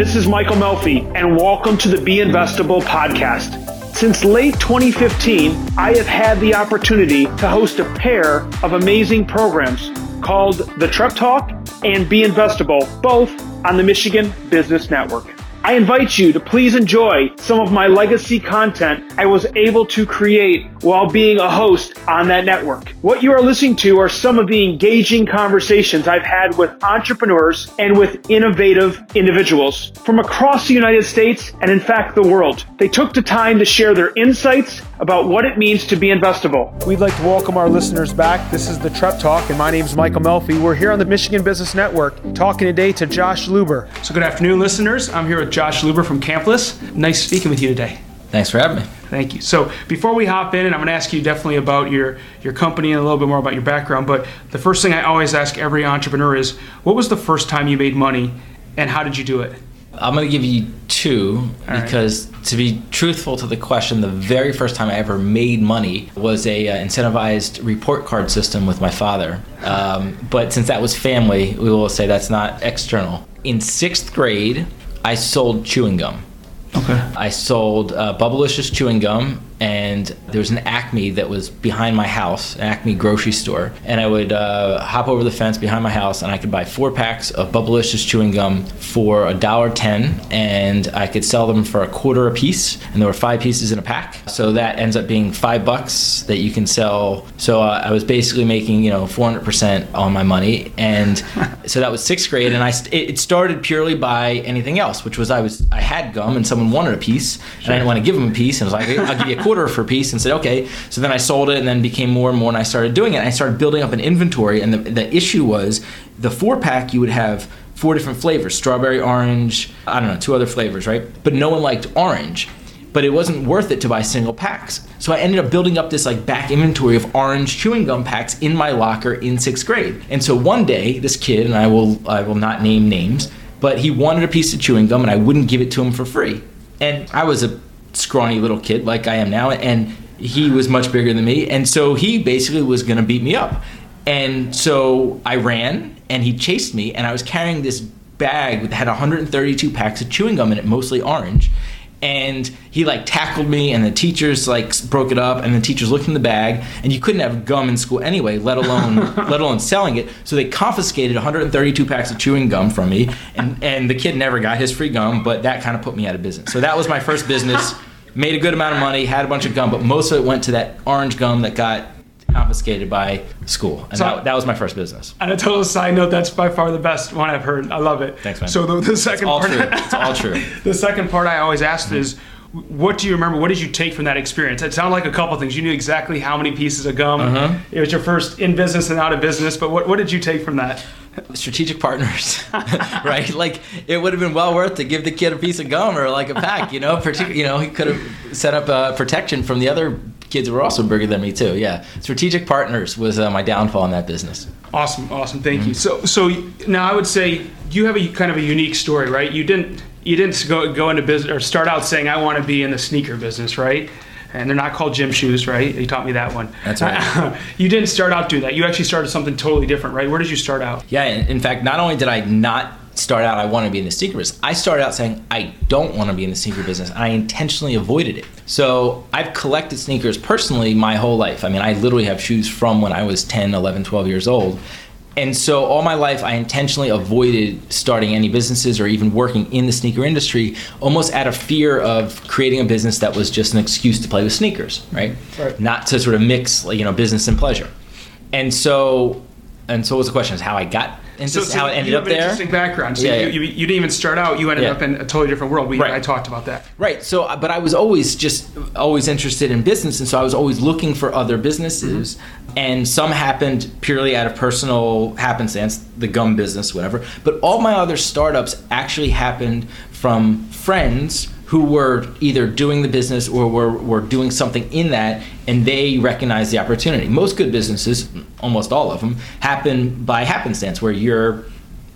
This is Michael Melfi, and welcome to the Be Investable podcast. Since late 2015, I have had the opportunity to host a pair of amazing programs called the Trep Talk and Be Investable, both on the Michigan Business Network. I invite you to please enjoy some of my legacy content I was able to create while being a host on that network. What you are listening to are some of the engaging conversations I've had with entrepreneurs and with innovative individuals from across the United States and in fact the world. They took the time to share their insights about what it means to be investable. We'd like to welcome our listeners back. This is the Trep Talk, and my name is Michael Melfi. We're here on the Michigan Business Network talking today to Josh Luber. So, good afternoon, listeners. I'm here with Josh Luber from Campless. Nice speaking with you today. Thanks for having me. Thank you. So before we hop in, and I'm going to ask you definitely about your your company and a little bit more about your background. But the first thing I always ask every entrepreneur is, what was the first time you made money, and how did you do it? I'm going to give you two All because, right. to be truthful to the question, the very first time I ever made money was a uh, incentivized report card system with my father. Um, but since that was family, we will say that's not external. In sixth grade, I sold chewing gum. Okay. I sold uh, Bubblicious chewing gum and there was an Acme that was behind my house, an Acme grocery store, and I would uh, hop over the fence behind my house, and I could buy four packs of Bubblicious chewing gum for a dollar ten, and I could sell them for a quarter a piece, and there were five pieces in a pack, so that ends up being five bucks that you can sell. So uh, I was basically making you know 400 percent on my money, and so that was sixth grade, and I st- it started purely by anything else, which was I was I had gum and someone wanted a piece, and I didn't want to give them a piece, and I was like I'll give you a quarter for a piece and said, okay. So then I sold it and then became more and more and I started doing it. I started building up an inventory. And the, the issue was the four pack, you would have four different flavors strawberry, orange, I don't know, two other flavors, right? But no one liked orange. But it wasn't worth it to buy single packs. So I ended up building up this like back inventory of orange chewing gum packs in my locker in sixth grade. And so one day, this kid, and I will I will not name names, but he wanted a piece of chewing gum and I wouldn't give it to him for free. And I was a scrawny little kid like I am now, and he was much bigger than me, and so he basically was going to beat me up. And so I ran, and he chased me, and I was carrying this bag that had 132 packs of chewing gum in it, mostly orange. And he like tackled me, and the teachers like broke it up, and the teachers looked in the bag, and you couldn't have gum in school anyway, let alone let alone selling it. So they confiscated 132 packs of chewing gum from me, and and the kid never got his free gum, but that kind of put me out of business. So that was my first business made a good amount of money, had a bunch of gum, but most of it went to that orange gum that got confiscated by school. And so, that, that, was my first business. And a total side note, that's by far the best one I've heard. I love it. Thanks, man. So the, the second it's all part, true. It's all true. the second part I always asked mm-hmm. is, what do you remember? What did you take from that experience? It sounded like a couple things. You knew exactly how many pieces of gum. Uh-huh. It was your first in business and out of business. But what, what did you take from that? strategic partners, right? Like it would have been well worth to give the kid a piece of gum or like a pack, you know. Partic- you know, he could have set up uh, protection from the other kids who were also bigger than me too. Yeah, strategic partners was uh, my downfall in that business. Awesome, awesome. Thank mm-hmm. you. So, so now I would say you have a kind of a unique story, right? You didn't you didn't go go into business or start out saying I want to be in the sneaker business, right? and they're not called gym shoes, right? You taught me that one. That's right. you didn't start out doing that. You actually started something totally different, right? Where did you start out? Yeah, in fact, not only did I not start out I want to be in the sneaker business. I started out saying I don't want to be in the sneaker business. I intentionally avoided it. So I've collected sneakers personally my whole life. I mean, I literally have shoes from when I was 10, 11, 12 years old. And so all my life, I intentionally avoided starting any businesses or even working in the sneaker industry, almost out of fear of creating a business that was just an excuse to play with sneakers, right? right. Not to sort of mix, you know, business and pleasure. And so, and so, what was the question? Is how I got and so, so how it ended up an there. Interesting background. So yeah, you, yeah. You, you, didn't even start out. You ended yeah. up in a totally different world. We right. I talked about that. Right. So, uh, but I was always just always interested in business, and so I was always looking for other businesses. Mm-hmm. And some happened purely out of personal happenstance, the gum business, whatever. But all my other startups actually happened from friends who were either doing the business or were, were doing something in that and they recognize the opportunity. Most good businesses, almost all of them, happen by happenstance where you're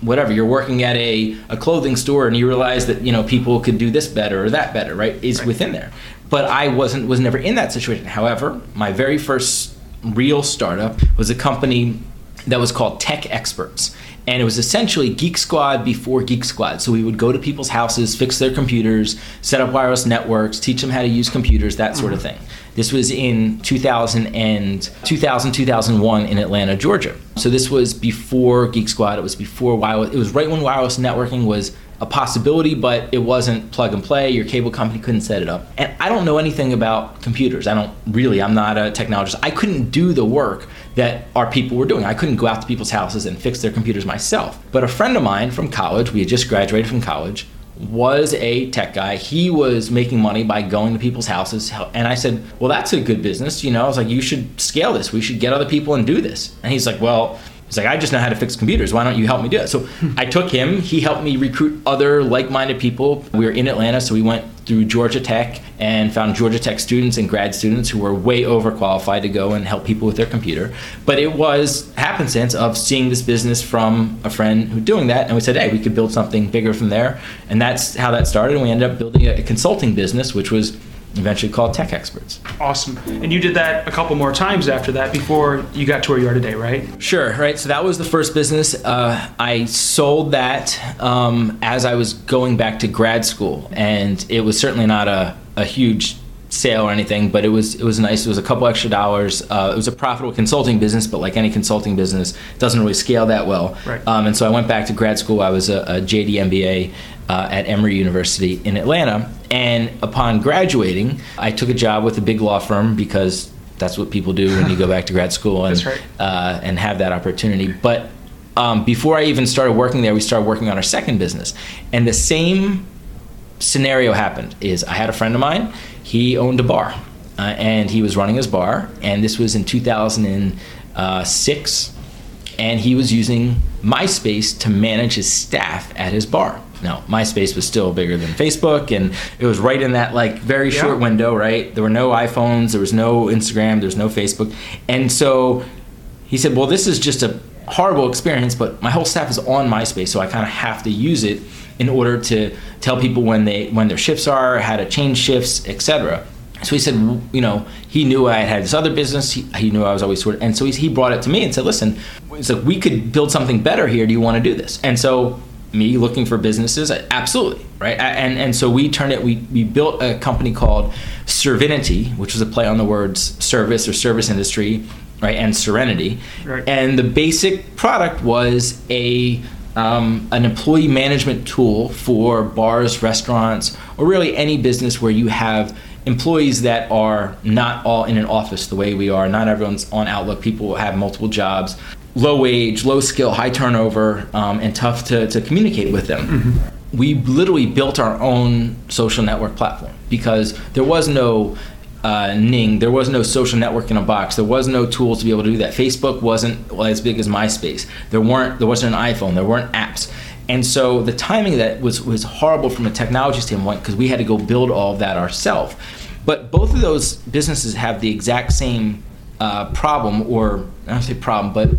whatever you're working at a, a clothing store and you realize that you know people could do this better or that better right is right. within there but i wasn't was never in that situation however my very first real startup was a company that was called Tech Experts. And it was essentially Geek Squad before Geek Squad. So we would go to people's houses, fix their computers, set up wireless networks, teach them how to use computers, that sort of mm-hmm. thing. This was in 2000 and 2000, 2001 in Atlanta, Georgia. So this was before Geek Squad. It was before wireless. It was right when wireless networking was a possibility, but it wasn't plug and play. Your cable company couldn't set it up. And I don't know anything about computers. I don't really, I'm not a technologist. I couldn't do the work that our people were doing. I couldn't go out to people's houses and fix their computers myself. But a friend of mine from college, we had just graduated from college, was a tech guy. He was making money by going to people's houses. And I said, Well, that's a good business. You know, I was like, You should scale this. We should get other people and do this. And he's like, Well, He's like, I just know how to fix computers. Why don't you help me do it? So I took him. He helped me recruit other like minded people. We were in Atlanta, so we went through Georgia Tech and found Georgia Tech students and grad students who were way overqualified to go and help people with their computer. But it was happenstance of seeing this business from a friend who doing that, and we said, hey, we could build something bigger from there. And that's how that started. And we ended up building a consulting business, which was eventually called Tech Experts. Awesome. And you did that a couple more times after that before you got to where you are today, right? Sure, right. So that was the first business. Uh, I sold that um, as I was going back to grad school, and it was certainly not a, a huge sale or anything, but it was it was nice. It was a couple extra dollars. Uh, it was a profitable consulting business, but like any consulting business, it doesn't really scale that well. Right. Um, and so I went back to grad school. I was a, a JD MBA uh, at Emory University in Atlanta. And upon graduating, I took a job with a big law firm because that's what people do when you go back to grad school and right. uh, and have that opportunity. But um, before I even started working there, we started working on our second business, and the same scenario happened. Is I had a friend of mine, he owned a bar, uh, and he was running his bar, and this was in 2006, and he was using MySpace to manage his staff at his bar. Now, MySpace was still bigger than Facebook, and it was right in that like very Yeah. short window, right? There were no iPhones, there was no Instagram, there was no Facebook, and so he said, "Well, this is just a horrible experience, but my whole staff is on MySpace, so I kind of have to use it in order to tell people when they when their shifts are, how to change shifts, etc." So he said, you know, he knew I had had this other business. He, he knew I was always sort of, and so he, he brought it to me and said, "Listen, it's like we could build something better here. Do you want to do this?" And so me looking for businesses, absolutely, right? And and so we turned it. We we built a company called Servinity, which was a play on the words service or service industry, right? And serenity. Right. And the basic product was a um, an employee management tool for bars, restaurants, or really any business where you have employees that are not all in an office the way we are. Not everyone's on Outlook. People have multiple jobs, low wage, low skill, high turnover, um, and tough to, to communicate with them. We literally built our own social network platform because there was no uh, Ning. There was no social network in a box. There was no tools to be able to do that. Facebook wasn't well, as big as MySpace. There weren't. There wasn't an iPhone. There weren't apps. And so the timing of that was was horrible from a technology standpoint because we had to go build all of that ourselves. But both of those businesses have the exact same uh, problem, or I don't say problem, but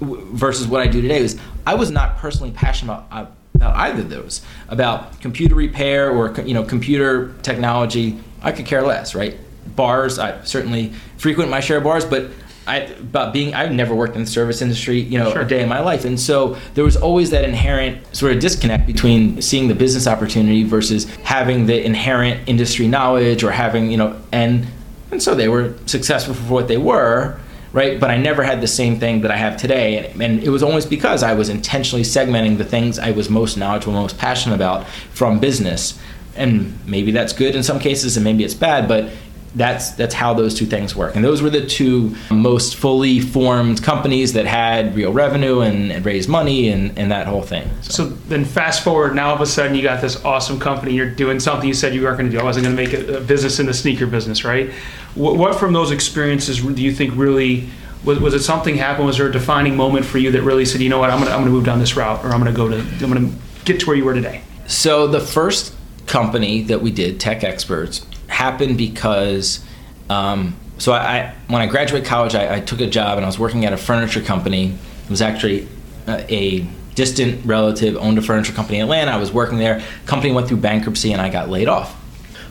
w- versus what I do today is I was not personally passionate about, uh, about either of those. About computer repair or you know computer technology, I could care less, right? Bars, I certainly frequent my share of bars, but I about being I've never worked in the service industry, you know, Sure. a day in my life, and so there was always that inherent sort of disconnect between seeing the business opportunity versus having the inherent industry knowledge or having you know and and so they were successful for what they were right? But i never had the same thing that i have today. And, and it was always because i was intentionally segmenting the things i was most knowledgeable most passionate about from business. And maybe that's good in some cases and maybe it's bad but that's that's how those two things work and those were the two most fully formed companies that had real revenue and, and raised money and, and that whole thing So then fast forward, now all of a sudden you got this awesome company. You're doing something you said you weren't going to do. I wasn't going to make a, a business in the sneaker business, right? What, what from those experiences do you think really was, was it something happened? Was there a defining moment for you that really said, you know what, I'm going to I'm going to move down this route, or I'm going to go to I'm going to get to where you were today? So the first company that we did, Tech Experts, happened because um, so I, I when I graduated college, I, I took a job and I was working at a furniture company. It was actually uh, a distant relative owned a furniture company in Atlanta. I was working there. Company went through bankruptcy and I got laid off.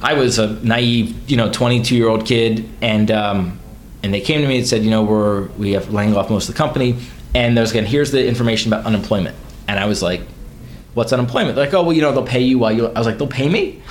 I was a naive, you know, 22 year old kid, and um, and they came to me and said, you know, we're we have laying off most of the company, and there's again here's the information about unemployment, and I was like, what's unemployment? They're like, oh well, you know they'll pay you while you. I was like, they'll pay me.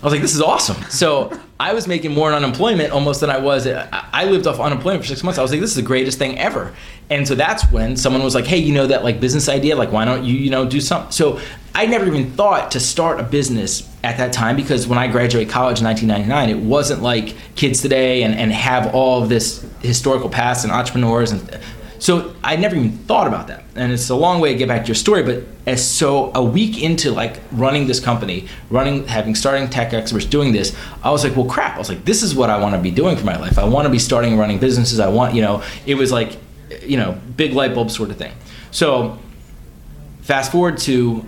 I was like, this is awesome. So I was making more in unemployment almost than I was. Uh, I lived off unemployment for six months. I was like, this is the greatest thing ever. And so that's when someone was like, hey, you know that like business idea? Like, why don't you, you know, do something? So I never even thought to start a business at that time because when I graduated college in 1999, it wasn't like kids today and, and have all of this historical past and entrepreneurs and so I never even thought about that. And it's a long way to get back to your story, but as so a week into like running this company, running having starting tech experts doing this, I was like, well crap. I was like, this is what I want to be doing for my life. I want to be starting and running businesses. I want, you know, it was like, you know, big light bulb sort of thing. So fast forward to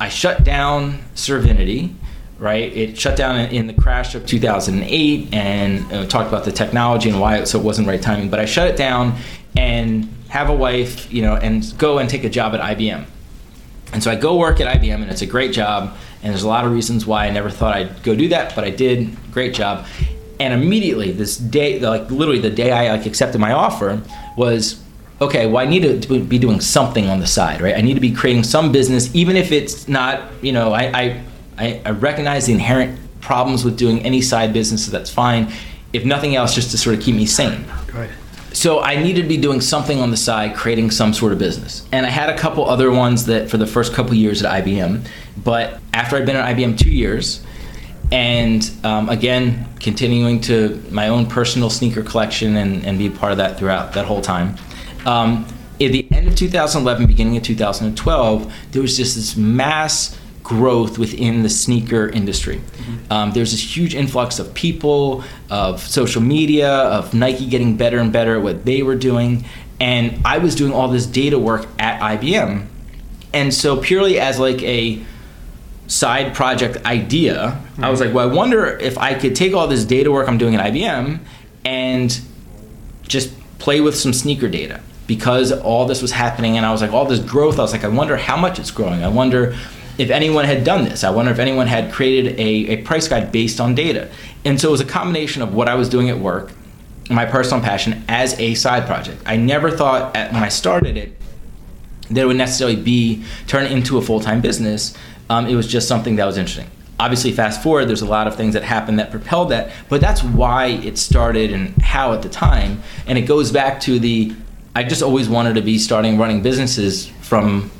I shut down Servinity right? It shut down in the crash of 2008 and uh, talked about the technology and why it, so it wasn't right timing. But I shut it down and have a wife, you know, and go and take a job at IBM. And so I go work at IBM, and it's a great job. And there's a lot of reasons why I never thought I'd go do that, but I did. Great job. And immediately, this day, like literally the day I like accepted my offer, was okay. Well, I need to be doing something on the side, right? I need to be creating some business, even if it's not, you know, I I, I recognize the inherent problems with doing any side business. So that's fine. If nothing else, just to sort of keep me sane. Right so I needed to be doing something on the side, creating some sort of business. And I had a couple other ones that for the first couple years at IBM. But after I'd been at IBM two years, and um, again, continuing to my own personal sneaker collection and, and be part of that throughout that whole time. Um, at the end of 2011, beginning of 2012, there was just this mass growth within the sneaker industry. Mm-hmm. Um, there's this huge influx of people, of social media, of Nike getting better and better at what they were doing. And I was doing all this data work at IBM. And so, purely as like a side project idea, mm-hmm. I was like, well, I wonder if I could take all this data work I'm doing at IBM and just play with some sneaker data because all this was happening and I was like all this growth I was like I wonder how much it's growing I wonder if anyone had done this. I wonder if anyone had created a, a price guide based on data. And so it was a combination of what I was doing at work, my personal passion, as a side project. I never thought at, when I started it that it would necessarily be turned into a full time business. Um, it was just something that was interesting. Obviously, fast forward, there's a lot of things that happened that propelled that, but that's why it started and how at the time. And it goes back to the I just always wanted to be starting running businesses from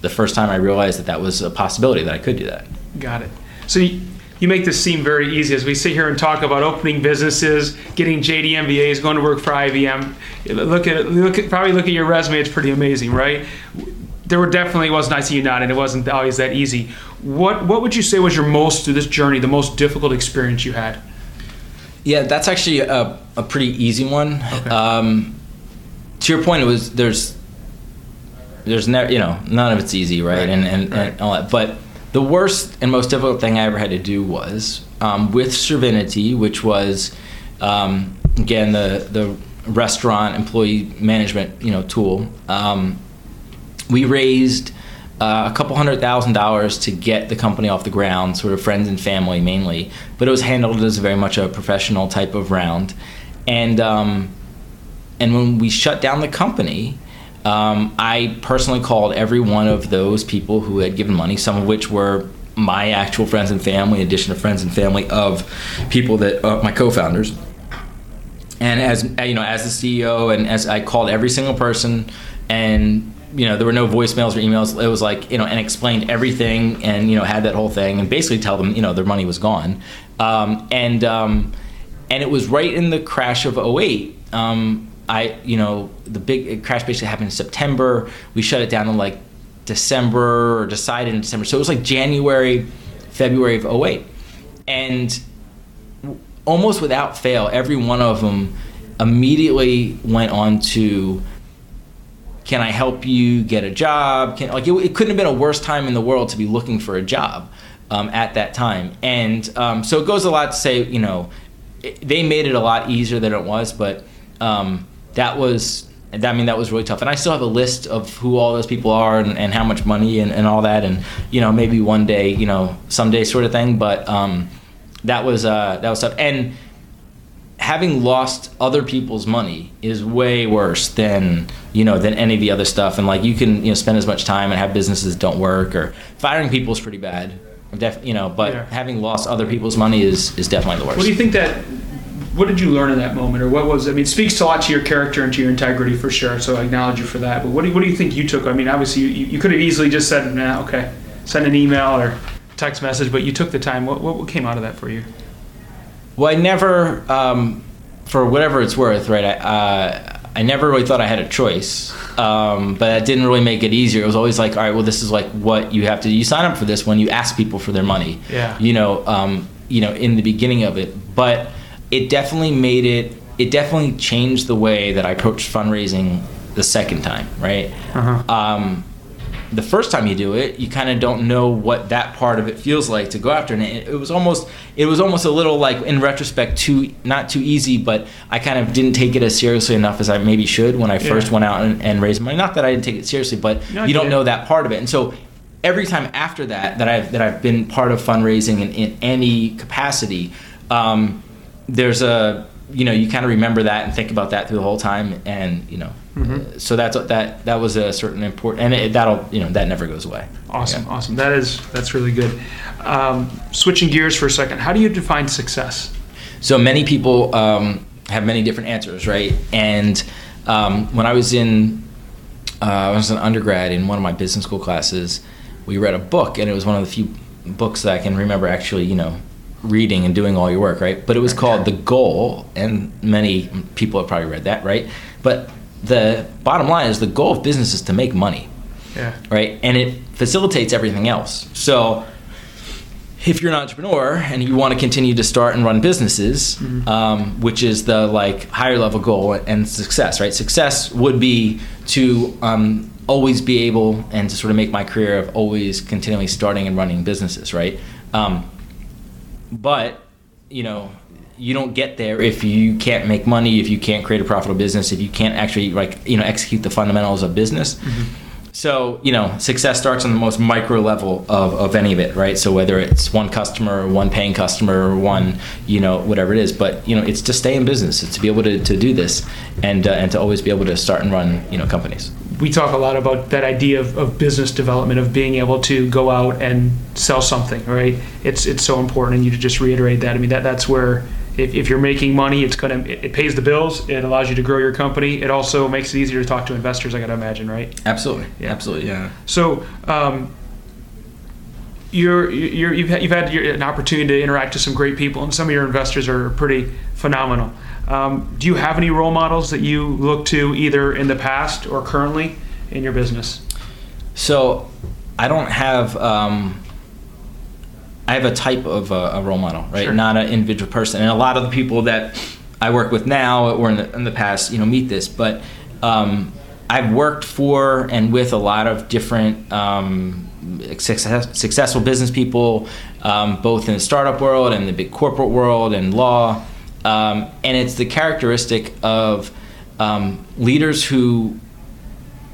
the first time I realized that that was a possibility that I could do that. Got it. So you, you make this seem very easy as we sit here and talk about opening businesses, getting JD MBAs, going to work for IBM. Look at look at probably look at your resume. It's pretty amazing, right? There were definitely wasn't I see you not, and it wasn't always that easy. What what would you say was your most through this journey, the most difficult experience you had? Yeah, that's actually a, a pretty easy one. Okay. Um, to your point, it was there's there's never you know none of it's easy right, right. And, and, right. and all that but the worst and most difficult thing i ever had to do was um, with servinity which was um, again the the restaurant employee management you know tool um, we raised uh, a couple hundred thousand dollars to get the company off the ground, sort of friends and family mainly, but it was handled as very much a professional type of round. And um, and when we shut down the company, um, I personally called every one of those people who had given money, some of which were my actual friends and family, in addition to friends and family of people that uh, my co-founders. And as you know, as the CEO, and as I called every single person, and you know, there were no voicemails or emails. It was like you know, and explained everything, and you know, had that whole thing, and basically tell them you know their money was gone, um, and um, and it was right in the crash of 08. Um, I, you know, the big crash basically happened in September. We shut it down in like December or decided in December. So it was like January, February of 08. And almost without fail, every one of them immediately went on to can I help you get a job? Can, like it, it, couldn't have been a worse time in the world to be looking for a job um, at that time. And um, so it goes a lot to say, you know, it, they made it a lot easier than it was, but um, that was I mean that was really tough. And I still have a list of who all those people are and, and how much money and, and all that. And you know maybe one day you know someday sort of thing. But um, that was uh, that was tough. And having lost other people's money is way worse than you know than any of the other stuff and like you can you know spend as much time and have businesses that don't work or firing people is pretty bad Def, you know but Yeah. having lost other people's money is is definitely the worst What do you think that? What did you learn in that moment, or what was? I mean, it speaks a lot to your character and to your integrity for sure. So I acknowledge you for that. But what do you, what do you think you took? I mean, obviously you, you could have easily just said, "Nah, okay," send an email or text message, but you took the time. What what, came out of that for you? Well, I never, um, for whatever it's worth, right? I, uh, I never really thought I had a choice, um, but that didn't really make it easier. It was always like, all right, well, this is like what you have to. You sign up for this when you ask people for their money. Yeah. You know, um, you know, in the beginning of it, but it definitely made it. It definitely changed the way that I approached fundraising the second time, right? Uh-huh. um, the first time you do it, you kind of don't know what that part of it feels like to go after, and it, it was almost it was almost a little like in retrospect too not too easy, but I kind of didn't take it as seriously enough as I maybe should when I first went out and, and raised money. Not that I didn't take it seriously, but No, you don't know that part of it, and so every time after that that I've that I've been part of fundraising in, in any capacity, um, there's a you know you kind of remember that and think about that through the whole time, and you know. Mm-hmm. So that's that. That was a certain important, and it, that'll you know that never goes away. Awesome, awesome. That is that's really good. Um, switching gears for a second, how do you define success? So many people um, have many different answers, right? And um, when I was in, uh, I was an undergrad in one of my business school classes, we read a book, and it was one of the few books that I can remember actually, you know, reading and doing all your work, right? But it was called The Goal, and many people have probably read that, right? But the bottom line is the goal of business is to make money Yeah. right? And it facilitates everything else. So if you're an entrepreneur and you want to continue to start and run businesses, um, which is the like higher level goal and success, right? Success would be to um, always be able and to sort of make my career of always continually starting and running businesses, right? Um, but you know you don't get there if you can't make money if you can't create a profitable business if you can't actually like you know execute the fundamentals of business. So you know success starts on the most micro level of, of any of it right? So whether it's one customer or one paying customer or one you know whatever it is. But you know it's to stay in business it's to be able to, to do this and uh, and to always be able to start and run you know companies we talk a lot about that idea of, of business development of being able to go out and sell something right? It's it's so important and you to just reiterate that. I mean that that's where if, if you're making money it's going to it, pays the bills it allows you to grow your company it also makes it easier to talk to investors i gotta imagine right? Absolutely. Yeah. absolutely yeah. So um, you're, you're, you've had, you've had your, an opportunity to interact with some great people, and some of your investors are pretty phenomenal. Um, do you have any role models that you look to either in the past or currently in your business? So I don't have. Um, I have a type of a, a role model, right? Sure. Not an individual person, and a lot of the people that I work with now or in the, in the past, you know, meet this. But um, I've worked for and with a lot of different um, success, successful business people, um, both in the startup world and the big corporate world and law. Um, and it's the characteristic of um, leaders who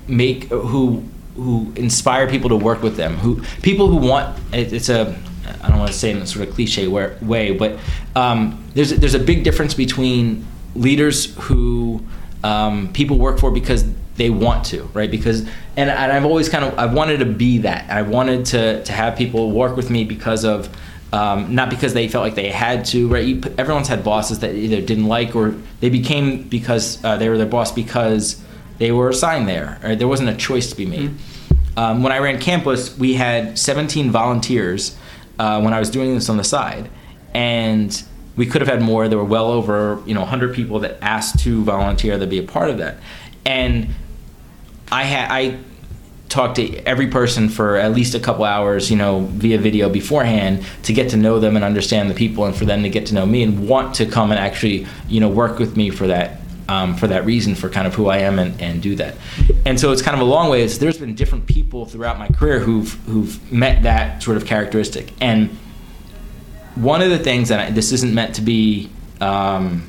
make who who inspire people to work with them who people who want it, it's a I don't want to say in a sort of cliche way, way but um, there's there's a big difference between leaders who um, people work for because they want to right because and, and I've always kind of I've wanted to be that I wanted to to have people work with me because of um, not because they felt like they had to right you, everyone's had bosses that either didn't like or they became because uh, they were their boss because they were assigned there. Or there wasn't a choice to be made. Um, when I ran Campless, we had 17 volunteers uh, when I was doing this on the side, and we could have had more. There were well over you know 100 people that asked to volunteer to be a part of that, and I had I talked to every person for at least a couple hours, you know, via video beforehand to get to know them and understand the people, and for them to get to know me and want to come and actually, you know, work with me for that. Um, for that reason, for kind of who I am and, and do that, and so it's kind of a long way. It's, there's been different people throughout my career who've who've met that sort of characteristic, and one of the things that I, this isn't meant to be um,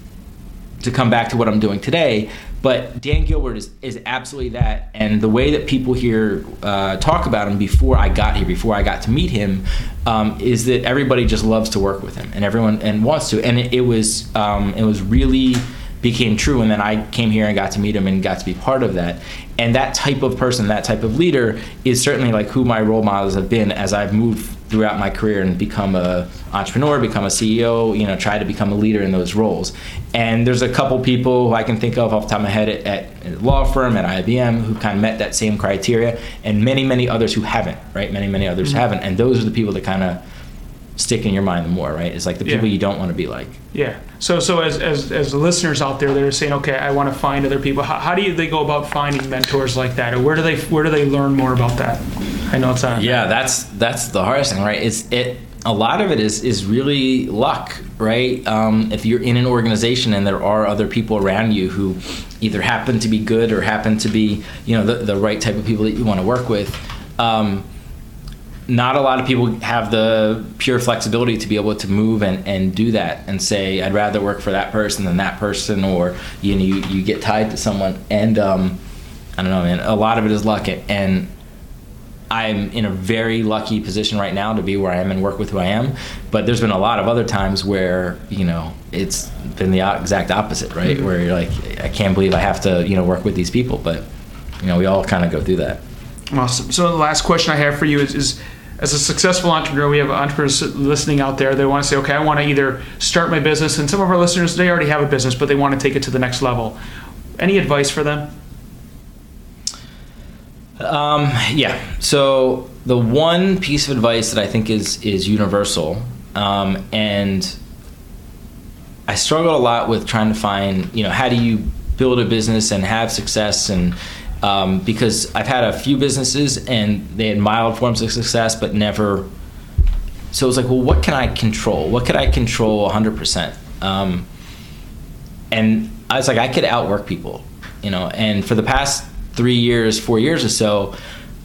to come back to what I'm doing today, But Dan Gilbert is, is absolutely that. And the way that people here uh, talk about him before I got here, before I got to meet him, um, is that everybody just loves to work with him and everyone and wants to. And it, it was um, it was really became true and then I came here and got to meet him and got to be part of that. And that type of person, that type of leader is certainly like who my role models have been as I've moved throughout my career and become a entrepreneur, become a CEO, you know, try to become a leader in those roles. And there's a couple people who I can think of off the top of my head at, at a law firm, at IBM, who kind of met that same criteria, and many, many others who haven't, right? Many, many others mm-hmm. haven't. And those are the people that kind of stick in your mind the more, right? It's like the people yeah. you don't want to be like. Yeah. So, so as, as, as listeners out there that are saying, okay, I want to find other people. How, how do you, they go about finding mentors like that, or where do they where do they learn more about that? I know it's not. Yeah, that's that's the hardest thing, right? It's it. A lot of it is is really luck, right? Um, if you're in an organization and there are other people around you who either happen to be good or happen to be, you know, the, the right type of people that you want to work with. Um, not a lot of people have the pure flexibility to be able to move and, and do that and say I'd rather work for that person than that person or you know you, you get tied to someone and um, I don't know man a lot of it is luck and I'm in a very lucky position right now to be where I am and work with who I am but there's been a lot of other times where you know it's been the exact opposite right mm-hmm. where you're like I can't believe I have to you know work with these people but you know we all kind of go through that awesome so the last question I have for you is, is as a successful entrepreneur, we have entrepreneurs listening out there. They want to say, okay, I want to either start my business, and some of our listeners, they already have a business, but they want to take it to the next level. Any advice for them? Um, yeah. So the one piece of advice that I think is is universal, um, and I struggle a lot with trying to find, you know, how do you build a business and have success and um, because I've had a few businesses and they had mild forms of success, but never. So it was like, well, what can I control? What could I control 100%? Um, and I was like, I could outwork people, you know. And for the past three years, four years or so,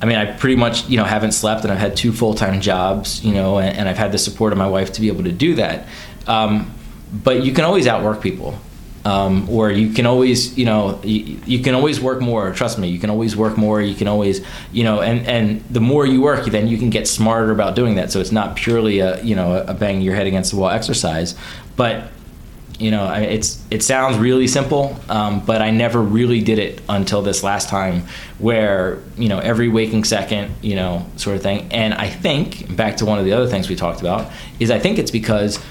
I mean, I pretty much, you know, haven't slept, and I've had two full time jobs, you know, and, and, I've had the support of my wife to be able to do that. Um, but you can always outwork people. Um, or you can always you know you, you, can always work more trust me you can always work more you can always you know and and the more you work then you can get smarter about doing that. So it's not purely a you know a bang your head against the wall exercise. But you know it's it sounds really simple um, but i never really did it until this last time where you know every waking second you know sort of thing and i think back to one of the other things we talked about is i think it's because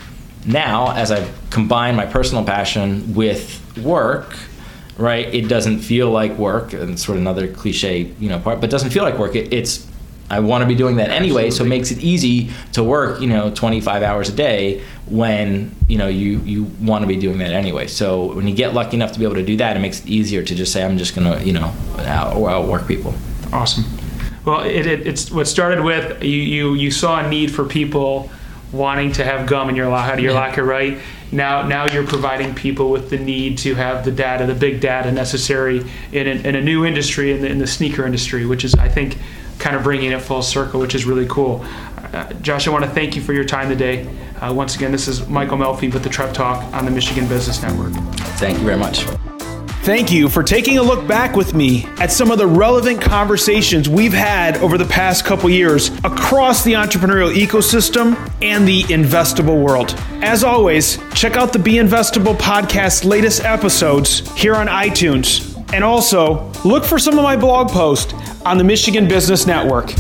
now as I've combined my personal passion with work, right, it doesn't feel like work, and sort of another cliche, you know, part, but doesn't feel like work. It, it's I want to be doing that anyway, Absolutely. so it makes it easy to work, you know, 25 hours a day when you know you you want to be doing that anyway. So when you get lucky enough to be able to do that, it makes it easier to just say I'm just gonna you know out, outwork people. Awesome. Well, it, it, it's what started with you, you you saw a need for people wanting to have gum in your locker, your locker, right? Now, now you're providing people with the need to have the data, the big data necessary in a, in a new industry, in the, in the sneaker industry, which is, I think, kind of bringing it full circle, which is really cool. Uh, Josh, I want to thank you for your time today. Uh, once again, this is Michael Melfi with the Trep Talk on the Michigan Business Network. Thank you very much. Thank you for taking a look back with me at some of the relevant conversations we've had over the past couple years across the entrepreneurial ecosystem and the investable world. As always, check out the Be Investable podcast latest episodes here on iTunes. And also, look for some of my blog posts on the Michigan Business Network.